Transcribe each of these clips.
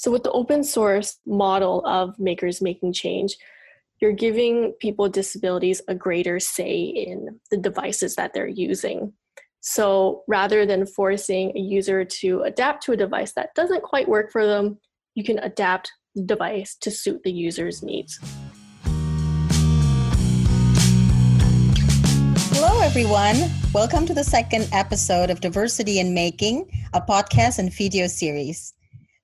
So, with the open source model of makers making change, you're giving people with disabilities a greater say in the devices that they're using. So, rather than forcing a user to adapt to a device that doesn't quite work for them, you can adapt the device to suit the user's needs. Hello, everyone. Welcome to the second episode of Diversity in Making, a podcast and video series.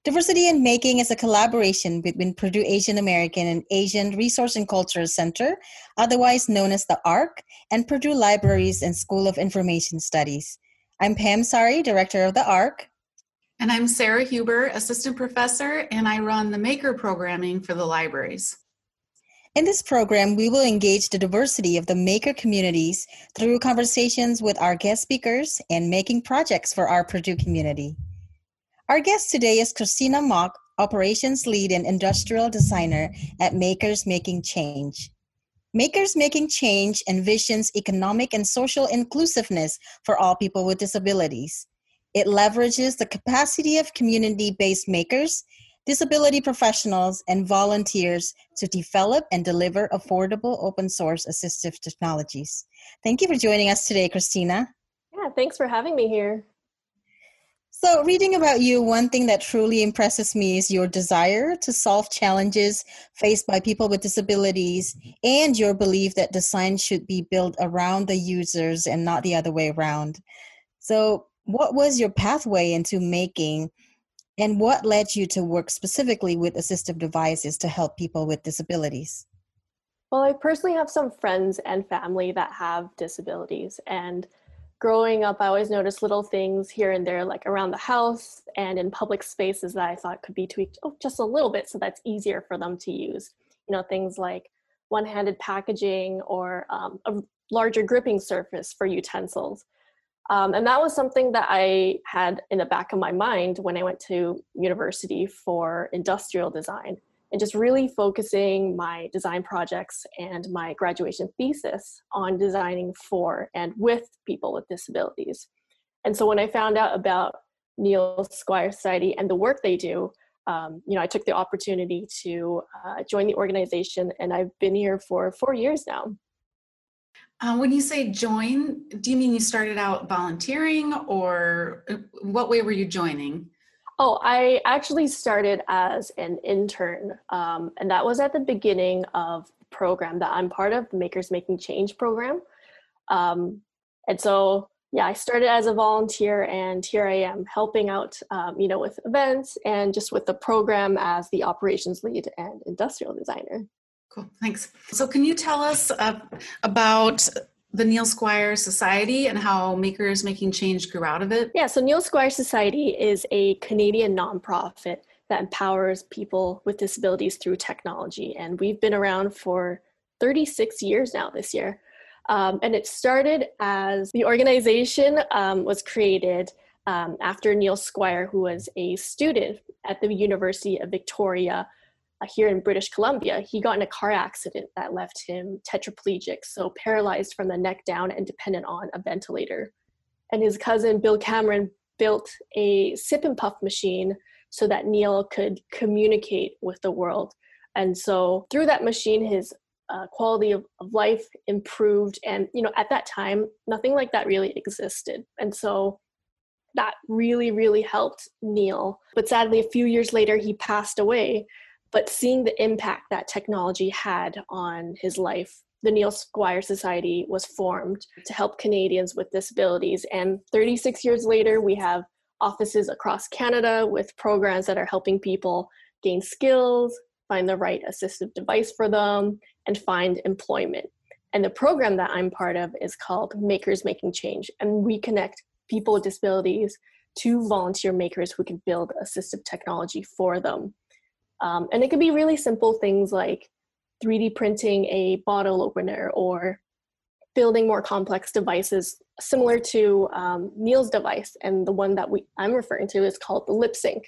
Diversity in Making is a collaboration between Purdue Asian American and Asian Resource and Cultural Center, otherwise known as the ARC, and Purdue Libraries and School of Information Studies. I'm Pam Sari, Director of the ARC. And I'm Sarah Huber, Assistant Professor, and I run the Maker programming for the libraries. In this program, we will engage the diversity of the maker communities through conversations with our guest speakers and making projects for our Purdue community. Our guest today is Christina Mock, Operations Lead and Industrial Designer at Makers Making Change. Makers Making Change envisions economic and social inclusiveness for all people with disabilities. It leverages the capacity of community based makers, disability professionals, and volunteers to develop and deliver affordable open source assistive technologies. Thank you for joining us today, Christina. Yeah, thanks for having me here. So, reading about you, one thing that truly impresses me is your desire to solve challenges faced by people with disabilities and your belief that design should be built around the users and not the other way around. So, what was your pathway into making and what led you to work specifically with assistive devices to help people with disabilities? Well, I personally have some friends and family that have disabilities and growing up, I always noticed little things here and there, like around the house and in public spaces that I thought could be tweaked oh, just a little bit so that's easier for them to use. You know, things like one handed packaging or um, a larger gripping surface for utensils. Um, and that was something that I had in the back of my mind when I went to university for industrial design and just really focusing my design projects and my graduation thesis on designing for and with people with disabilities. And so when I found out about Neil Squire Society and the work they do, um, you know, I took the opportunity to uh, join the organization, and I've been here for four years now. Uh, when you say join, do you mean you started out volunteering, or uh, what way were you joining? Oh, I actually started as an intern, um, and that was at the beginning of the program that I'm part of, the Makers Making Change program. Um, and so, yeah, I started as a volunteer, and here I am helping out, um, you know, with events and just with the program as the operations lead and industrial designer. Cool, thanks. So, can you tell us uh, about the Neil Squire Society and how Makers Making Change grew out of it? Yeah, so Neil Squire Society is a Canadian nonprofit that empowers people with disabilities through technology. And we've been around for 36 years now this year. Um, and it started as the organization um, was created um, after Neil Squire, who was a student at the University of Victoria, here in British Columbia, he got in a car accident that left him tetraplegic, so paralyzed from the neck down and dependent on a ventilator. And his cousin Bill Cameron built a sip and puff machine so that Neil could communicate with the world. And so through that machine, his uh, quality of, of life improved. And, you know, at that time, nothing like that really existed. And so that really, really helped Neil. But sadly, a few years later, he passed away but seeing the impact that technology had on his life the Neil Squire Society was formed to help Canadians with disabilities. And 36 years later, we have offices across Canada with programs that are helping people gain skills, find the right assistive device for them, and find employment. And the program that I'm part of is called Makers Making Change. And we connect people with disabilities to volunteer makers who can build assistive technology for them. Um, and it could be really simple things like 3D printing a bottle opener or building more complex devices similar to um, Neil's device. And the one that we, I'm referring to is called the LipSync.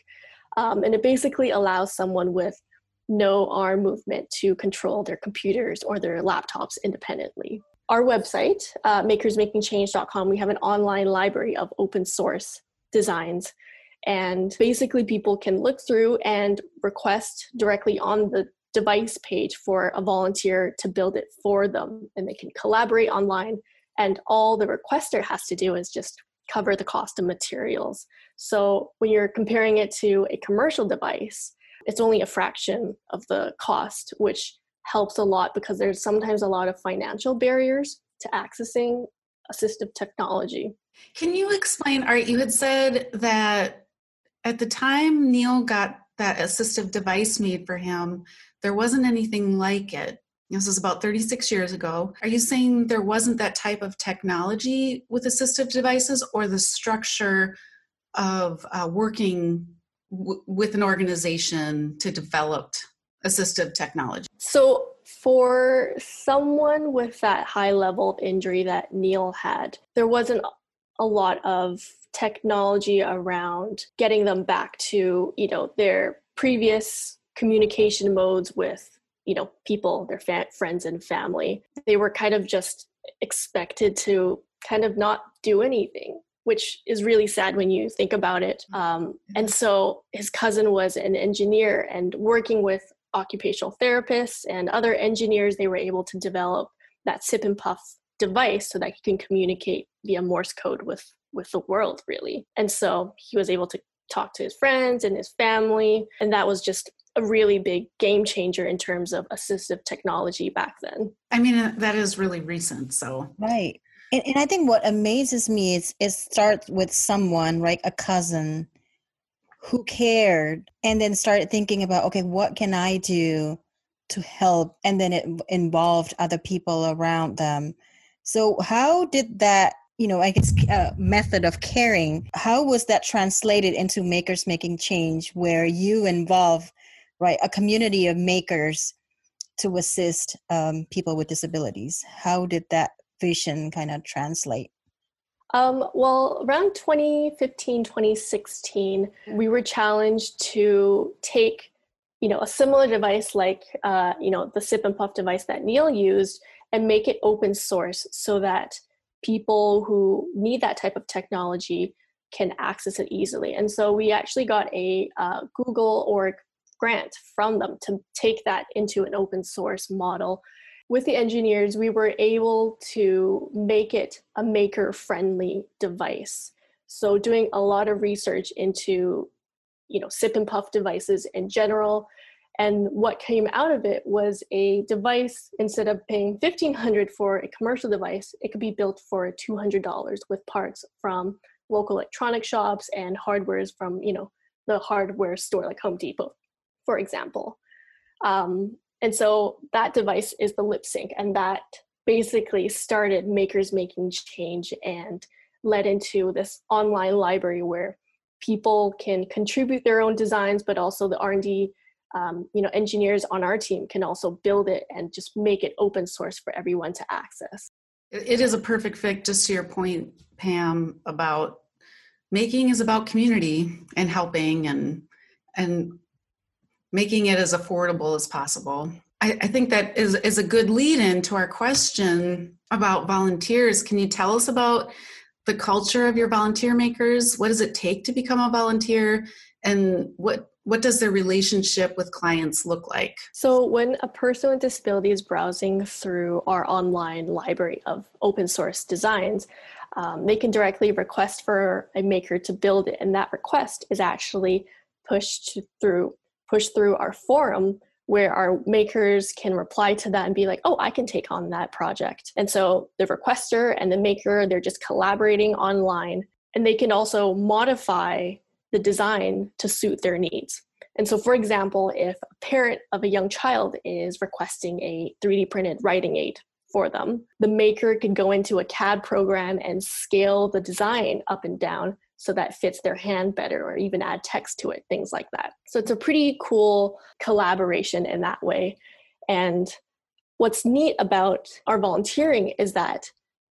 Um, and it basically allows someone with no arm movement to control their computers or their laptops independently. Our website, uh, makersmakingchange.com, we have an online library of open source designs And basically, people can look through and request directly on the device page for a volunteer to build it for them. And they can collaborate online. And all the requester has to do is just cover the cost of materials. So when you're comparing it to a commercial device, it's only a fraction of the cost, which helps a lot because there's sometimes a lot of financial barriers to accessing assistive technology. Can you explain, Art? You had said that at the time Neil got that assistive device made for him, there wasn't anything like it. This was about 36 years ago. Are you saying there wasn't that type of technology with assistive devices or the structure of uh, working w- with an organization to develop assistive technology? So, for someone with that high level of injury that Neil had, there wasn't a lot of technology around getting them back to, you know, their previous communication modes with, you know, people, their fa- friends and family. They were kind of just expected to kind of not do anything which is really sad when you think about it. Um, and so his cousin was an engineer and working with occupational therapists and other engineers, they were able to develop that sip and puff device so that he can communicate via Morse code with with the world really. And so he was able to talk to his friends and his family and that was just a really big game changer in terms of assistive technology back then. I mean uh, that is really recent so. Right. And, and I think what amazes me is it starts with someone, right, a cousin who cared and then started thinking about okay what can i do to help and then it involved other people around them so how did that you know i guess uh, method of caring how was that translated into makers making change where you involve right a community of makers to assist um, people with disabilities? How did that vision kind of translate? Um, well, around 2015, 2016, we were challenged to take, you know, a similar device like, uh, you know, the sip and puff device that Neil used and make it open source so that people who need that type of technology can access it easily. And so we actually got a uh, Google org grant from them to take that into an open source model with the engineers, we were able to make it a maker friendly device. So, doing a lot of research into, you know, sip and puff devices in general. And what came out of it was a device, instead of paying 1,500 for a commercial device, it could be built for $200 with parts from local electronic shops and hardwares from, you know, the hardware store like Home Depot, for example. Um, and so that device is the LipSync, and that basically started makers making change and led into this online library where people can contribute their own designs, but also the R&D um, you know engineers on our team can also build it and just make it open source for everyone to access. It is a perfect fit, just to your point, Pam, about making is about community and helping and and making it as affordable as possible. I, I think that is, is a good lead in to our question about volunteers. Can you tell us about the culture of your volunteer makers? What does it take to become a volunteer? And what what does their relationship with clients look like? So, when a person with disability is browsing through our online library of open source designs, um, they can directly request for a maker to build it, and that request is actually pushed through push through our forum where our makers can reply to that and be like, oh, I can take on that project. And so the requester and the maker, they're just collaborating online and they can also modify the design to suit their needs. And so, for example, if a parent of a young child is requesting a 3D printed writing aid for them, the maker can go into a CAD program and scale the design up and down so that fits their hand better or even add text to it, things like that. So it's a pretty cool collaboration in that way. And what's neat about our volunteering is that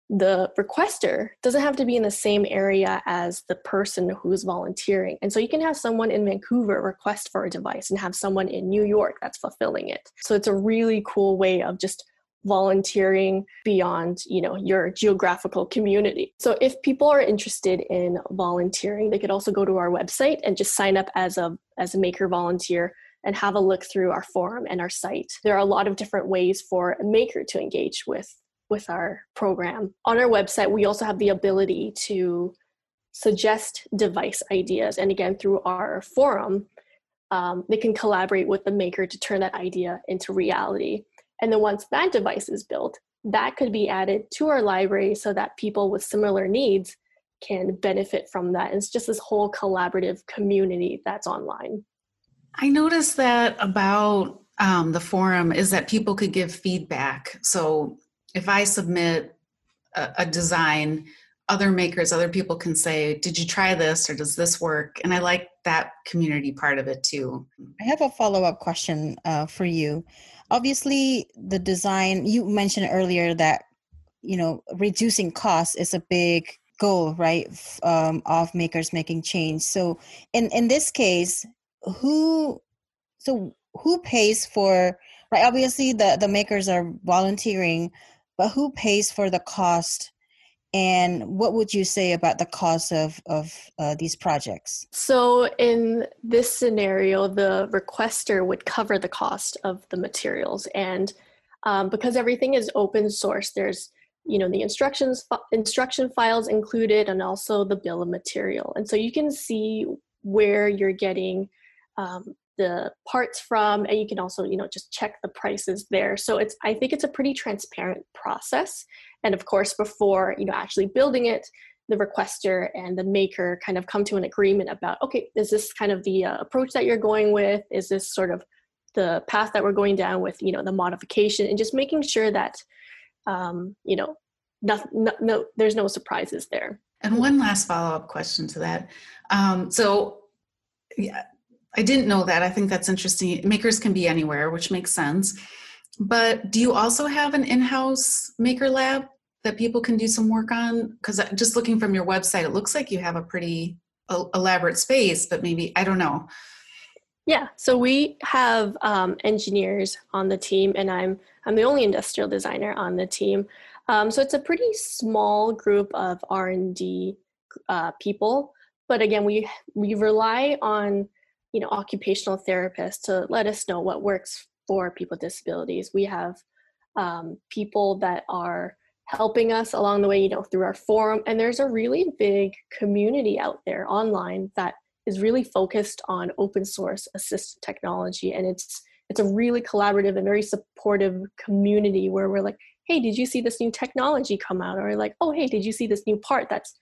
the requester doesn't have to be in the same area as the person who's volunteering. And so you can have someone in Vancouver request for a device and have someone in New York that's fulfilling it. So it's a really cool way of just volunteering beyond you know your geographical community so if people are interested in volunteering they could also go to our website and just sign up as a as a maker volunteer and have a look through our forum and our site there are a lot of different ways for a maker to engage with with our program on our website we also have the ability to suggest device ideas and again through our forum um, they can collaborate with the maker to turn that idea into reality and then once that device is built, that could be added to our library so that people with similar needs can benefit from that. It's just this whole collaborative community that's online. I noticed that about um, the forum is that people could give feedback. So if I submit a, a design, other makers, other people can say, Did you try this or does this work? And I like that community part of it too. I have a follow up question uh, for you obviously the design you mentioned earlier that you know reducing costs is a big goal right um, of makers making change so in in this case who so who pays for right obviously the the makers are volunteering but who pays for the cost? And what would you say about the cost of of uh, these projects? So in this scenario the requester would cover the cost of the materials and um, because everything is open source there's you know the instructions instruction files included and also the bill of material. And so you can see where you're getting um, the parts from and you can also you know just check the prices there. So it's i think it's a pretty transparent process. And of course before you know actually building it the requester and the maker kind of come to an agreement about okay is this kind of the uh, approach that you're going with? Is this sort of the path that we're going down with you know the modification? And just making sure that um, you know no, no, no there's no surprises there. And one last follow-up question to that. Um, so yeah I didn't know that. I think that's interesting. Makers can be anywhere, which makes sense. But do you also have an in house maker lab that people can do some work on? Because just looking from your website, it looks like you have a pretty elaborate space, but maybe, I don't know. Yeah, so we have um, engineers on the team, and I'm I'm the only industrial designer on the team. Um, so it's a pretty small group of R and D uh, people, but again, we we rely on you know occupational therapists to let us know what works for people with disabilities. We have um, people that are helping us along the way you know through our forum and there's a really big community out there online that is really focused on open source assistive technology and it's it's a really collaborative and very supportive community where we're like hey did you see this new technology come out? Or like oh hey did you see this new part that's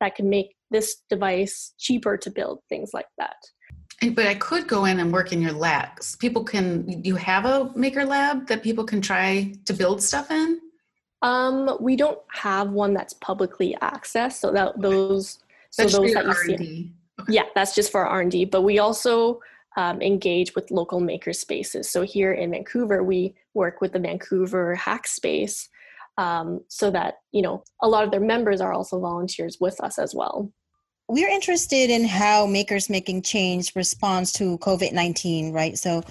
that can make this device cheaper to build? Things like that but I could go in and work in your labs. People can. You have a maker lab that people can try to build stuff in. Um, we don't have one that's publicly accessed, so that okay. those so that's those that you R&D. see. Okay. Yeah, that's just for R and D. But we also um, engage with local maker spaces. So here in Vancouver, we work with the Vancouver Hackspace, um, so that you know a lot of their members are also volunteers with us as well we're interested in how makers making change responds to covid-19 right? So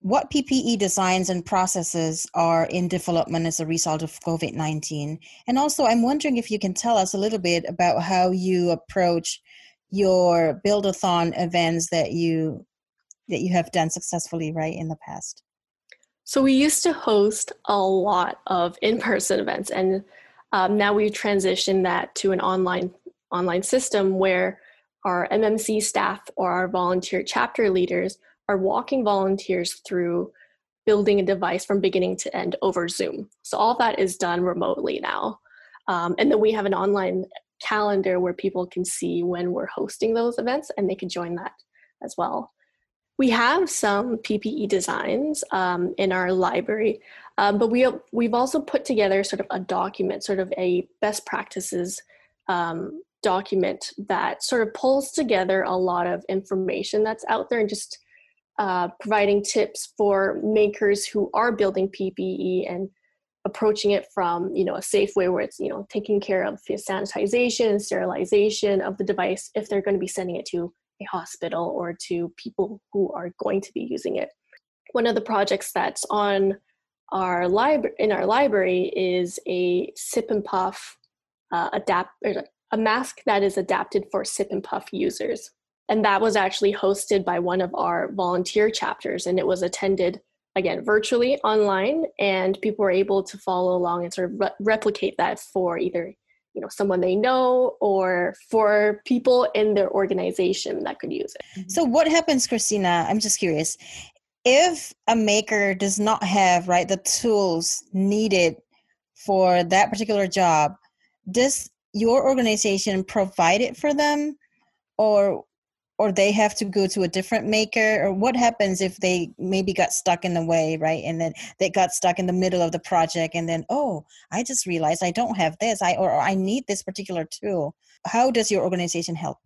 what ppe designs and processes are in development as a result of covid-19 and also i'm wondering if you can tell us a little bit about how you approach your build-a-thon events that you that you have done successfully right in the past. So we used to host a lot of in-person events and um, now we've transitioned that to an online online system where our MMC staff or our volunteer chapter leaders are walking volunteers through building a device from beginning to end over Zoom. So all that is done remotely now. Um, and then we have an online calendar where people can see when we're hosting those events and they can join that as well. We have some PPE designs um, in our library, um, but we, we've also put together sort of a document, sort of a best practices um, document that sort of pulls together a lot of information that's out there and just uh, providing tips for makers who are building PPE and approaching it from you know a safe way where it's you know taking care of the sanitization and sterilization of the device if they're going to be sending it to a hospital or to people who are going to be using it. One of the projects that's on our library in our library is a sip and puff uh, adapt a mask that is adapted for sip and puff users. And that was actually hosted by one of our volunteer chapters and it was attended again virtually online and people were able to follow along and sort of re- replicate that for either you know someone they know or for people in their organization that could use it. Mm-hmm. So what happens christina? I'm just curious. If a maker does not have right the tools needed for that particular job does your organization provide it for them? Or or they have to go to a different maker? Or what happens if they maybe got stuck in the way right? And then they got stuck in the middle of the project and then oh i just realized i don't have this. I or, or i need this particular tool. How does your organization help?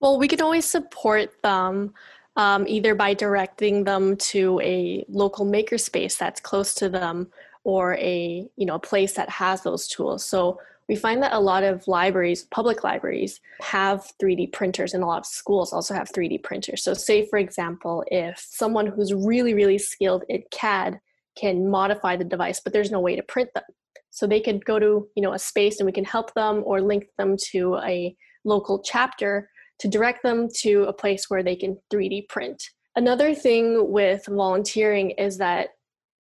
Well we can always support them um, either by directing them to a local makerspace that's close to them or a you know a place that has those tools. So we find that a lot of libraries, public libraries, have 3D printers, and a lot of schools also have 3D printers. So, say for example, if someone who's really, really skilled in CAD can modify the device, but there's no way to print them. So they could go to you know a space and we can help them or link them to a local chapter to direct them to a place where they can 3D print. Another thing with volunteering is that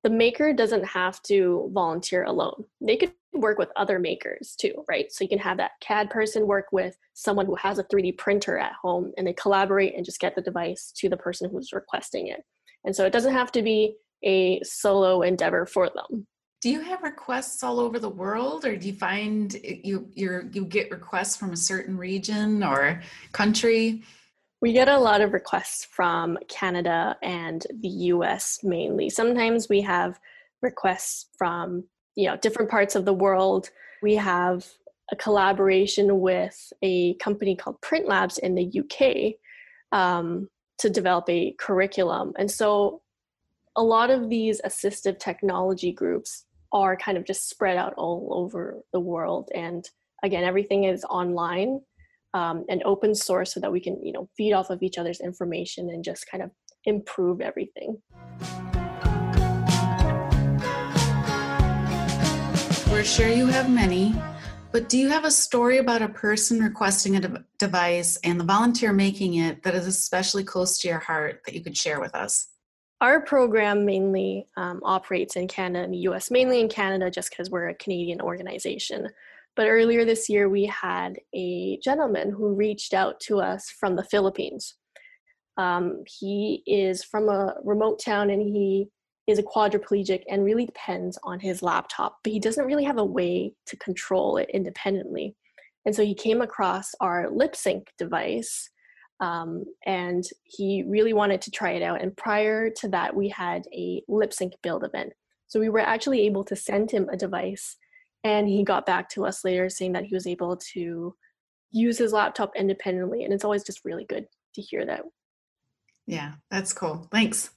the maker doesn't have to volunteer alone. They could work with other makers too, right? So you can have that CAD person work with someone who has a 3D printer at home and they collaborate and just get the device to the person who's requesting it. And so it doesn't have to be a solo endeavor for them. Do you have requests all over the world or do you find you you you get requests from a certain region or country? We get a lot of requests from Canada and the US mainly. Sometimes we have requests from you know different parts of the world. We have a collaboration with a company called print labs in the uk um, to develop a curriculum. And so a lot of these assistive technology groups are kind of just spread out all over the world. And again everything is online um, and open source so that we can you know feed off of each other's information and just kind of improve everything Sure you have many, but do you have a story about a person requesting a de- device and the volunteer making it that is especially close to your heart that you could share with us? Our program mainly um, operates in Canada and the US, mainly in Canada just because we're a Canadian organization. But earlier this year, we had a gentleman who reached out to us from the Philippines. Um, he is from a remote town and he is a quadriplegic and really depends on his laptop, but he doesn't really have a way to control it independently. And so he came across our LipSync device um, and he really wanted to try it out. And prior to that, we had a LipSync build event. So we were actually able to send him a device and he got back to us later saying that he was able to use his laptop independently. And it's always just really good to hear that. Yeah, that's cool. Thanks.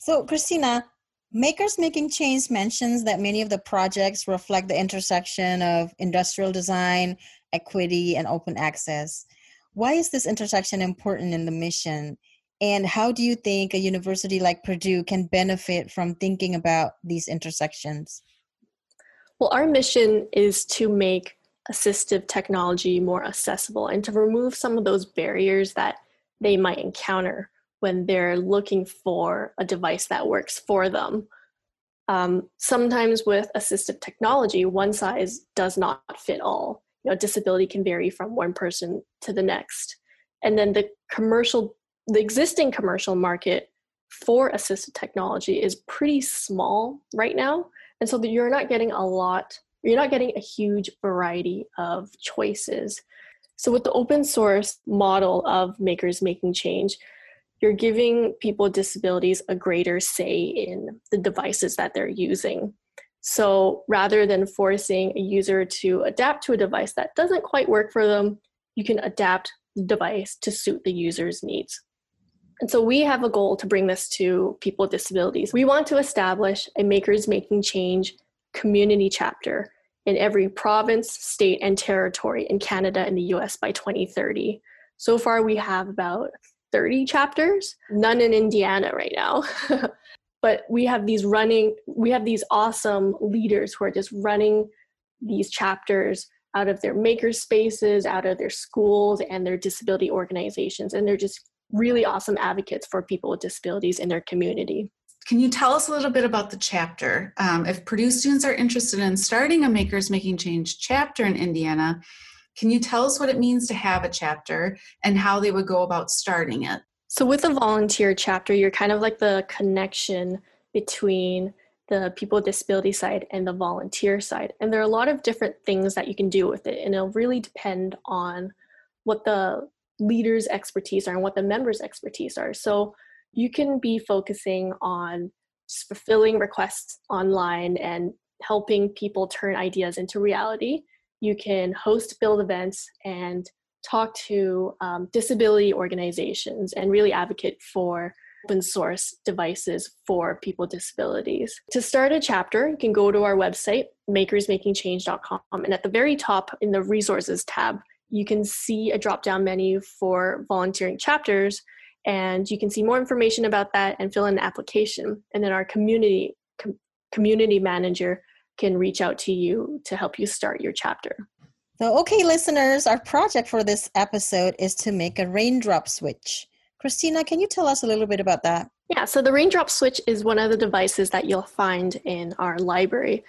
So, Christina, Makers Making Change mentions that many of the projects reflect the intersection of industrial design, equity, and open access. Why is this intersection important in the mission? And how do you think a university like Purdue can benefit from thinking about these intersections? Well, our mission is to make assistive technology more accessible and to remove some of those barriers that they might encounter when they're looking for a device that works for them. Um, sometimes with assistive technology, one size does not fit all. You know, disability can vary from one person to the next. And then the commercial, the existing commercial market for assistive technology is pretty small right now. And so you're not getting a lot, you're not getting a huge variety of choices. So with the open source model of makers making change, you're giving people with disabilities a greater say in the devices that they're using. So rather than forcing a user to adapt to a device that doesn't quite work for them, you can adapt the device to suit the user's needs. And so we have a goal to bring this to people with disabilities. We want to establish a Makers Making Change community chapter in every province, state, and territory in Canada and the US by 2030. So far, we have about 30 chapters, none in Indiana right now. but we have these running we have these awesome leaders who are just running these chapters out of their maker spaces out of their schools and their disability organizations. And they're just really awesome advocates for people with disabilities in their community. Can you tell us a little bit about the chapter? Um, if purdue students are interested in starting a makers making change chapter in indiana can you tell us what it means to have a chapter and how they would go about starting it so, with a volunteer chapter, you're kind of like the connection between the people with disability side and the volunteer side. And there are a lot of different things that you can do with it, and it'll really depend on what the leader's expertise are and what the members' expertise are. So, you can be focusing on fulfilling requests online and helping people turn ideas into reality. You can host build events and talk to um, disability organizations and really advocate for open source devices for people with disabilities. To start a chapter, you can go to our website, makersmakingchange.com, and at the very top in the resources tab, you can see a drop down menu for volunteering chapters, and you can see more information about that and fill in an application. And then our community com- community manager can reach out to you to help you start your chapter. So, okay, listeners, our project for this episode is to make a raindrop switch. Christina, can you tell us a little bit about that? Yeah, so the raindrop switch is one of the devices that you'll find in our library.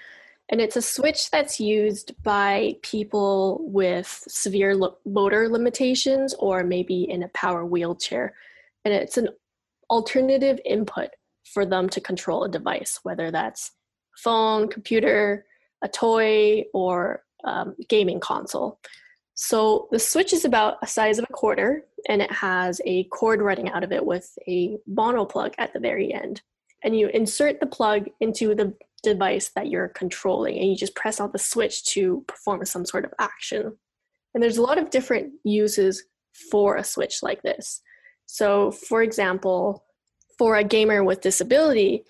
And it's a switch that's used by people with severe lo- motor limitations or maybe in a power wheelchair. And it's an alternative input for them to control a device, whether that's phone, computer, a toy, or um, gaming console. So the Switch is about a size of a quarter and it has a cord running out of it with a mono plug at the very end. And you insert the plug into the device that you're controlling and you just press on the switch to perform some sort of action. And there's a lot of different uses for a switch like this. So, for example, for a gamer with disability,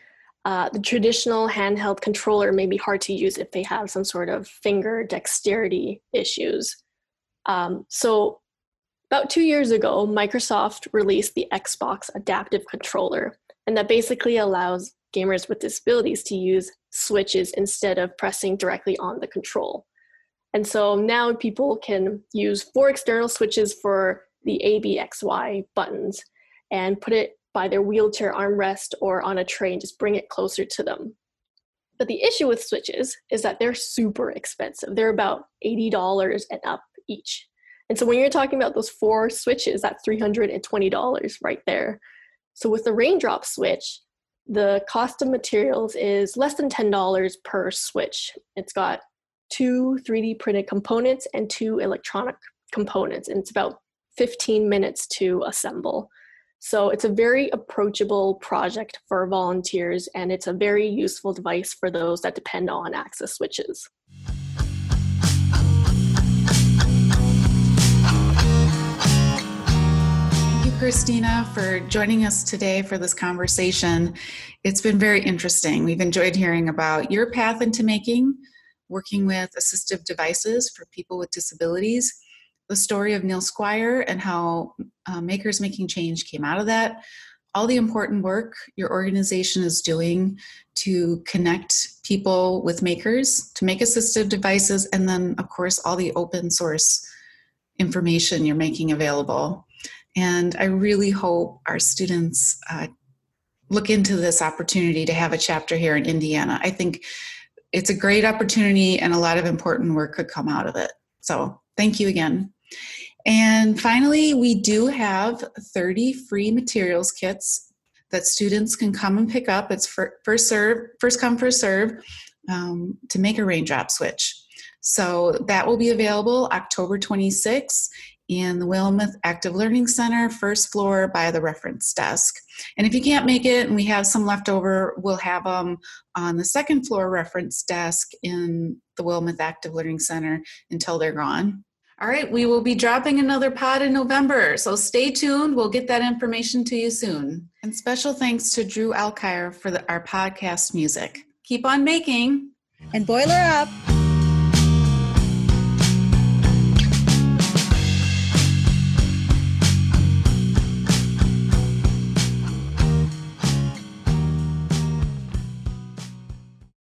uh, the traditional handheld controller may be hard to use if they have some sort of finger dexterity issues. Um, so, about two years ago, Microsoft released the Xbox Adaptive Controller, and that basically allows gamers with disabilities to use switches instead of pressing directly on the control. And so now people can use four external switches for the ABXY buttons and put it by their wheelchair armrest or on a tray and just bring it closer to them. But the issue with switches is that they're super expensive. They're about $80 and up each. And so when you're talking about those four switches, that's $320 right there. So with the raindrop switch, the cost of materials is less than $10 per switch. It's got two 3D printed components and two electronic components, and it's about 15 minutes to assemble. So it's a very approachable project for volunteers and it's a very useful device for those that depend on access switches. Thank you, Christina, for joining us today for this conversation. It's been very interesting. We've enjoyed hearing about your path into making, working with assistive devices for people with disabilities, the story of Neil Squire and how uh, Makers Making Change came out of that, all the important work your organization is doing to connect people with makers, to make assistive devices, and then, of course, all the open source information you're making available. And I really hope our students uh, look into this opportunity to have a chapter here in Indiana. I think it's a great opportunity and a lot of important work could come out of it. So, thank you again. And finally, we do have 30 free materials kits that students can come and pick up. It's first serve, first come, first serve um, to make a raindrop switch. So that will be available October 26th in the Wilmeth Active Learning Center, first floor by the reference desk. And if you can't make it and we have some left over, we'll have them on the second floor reference desk in the Wilmeth Active Learning Center until they're gone. All right, we will be dropping another pod in November, so stay tuned. We'll get that information to you soon. And special thanks to Drew Alkire for the, our podcast music. Keep on making. And boiler up.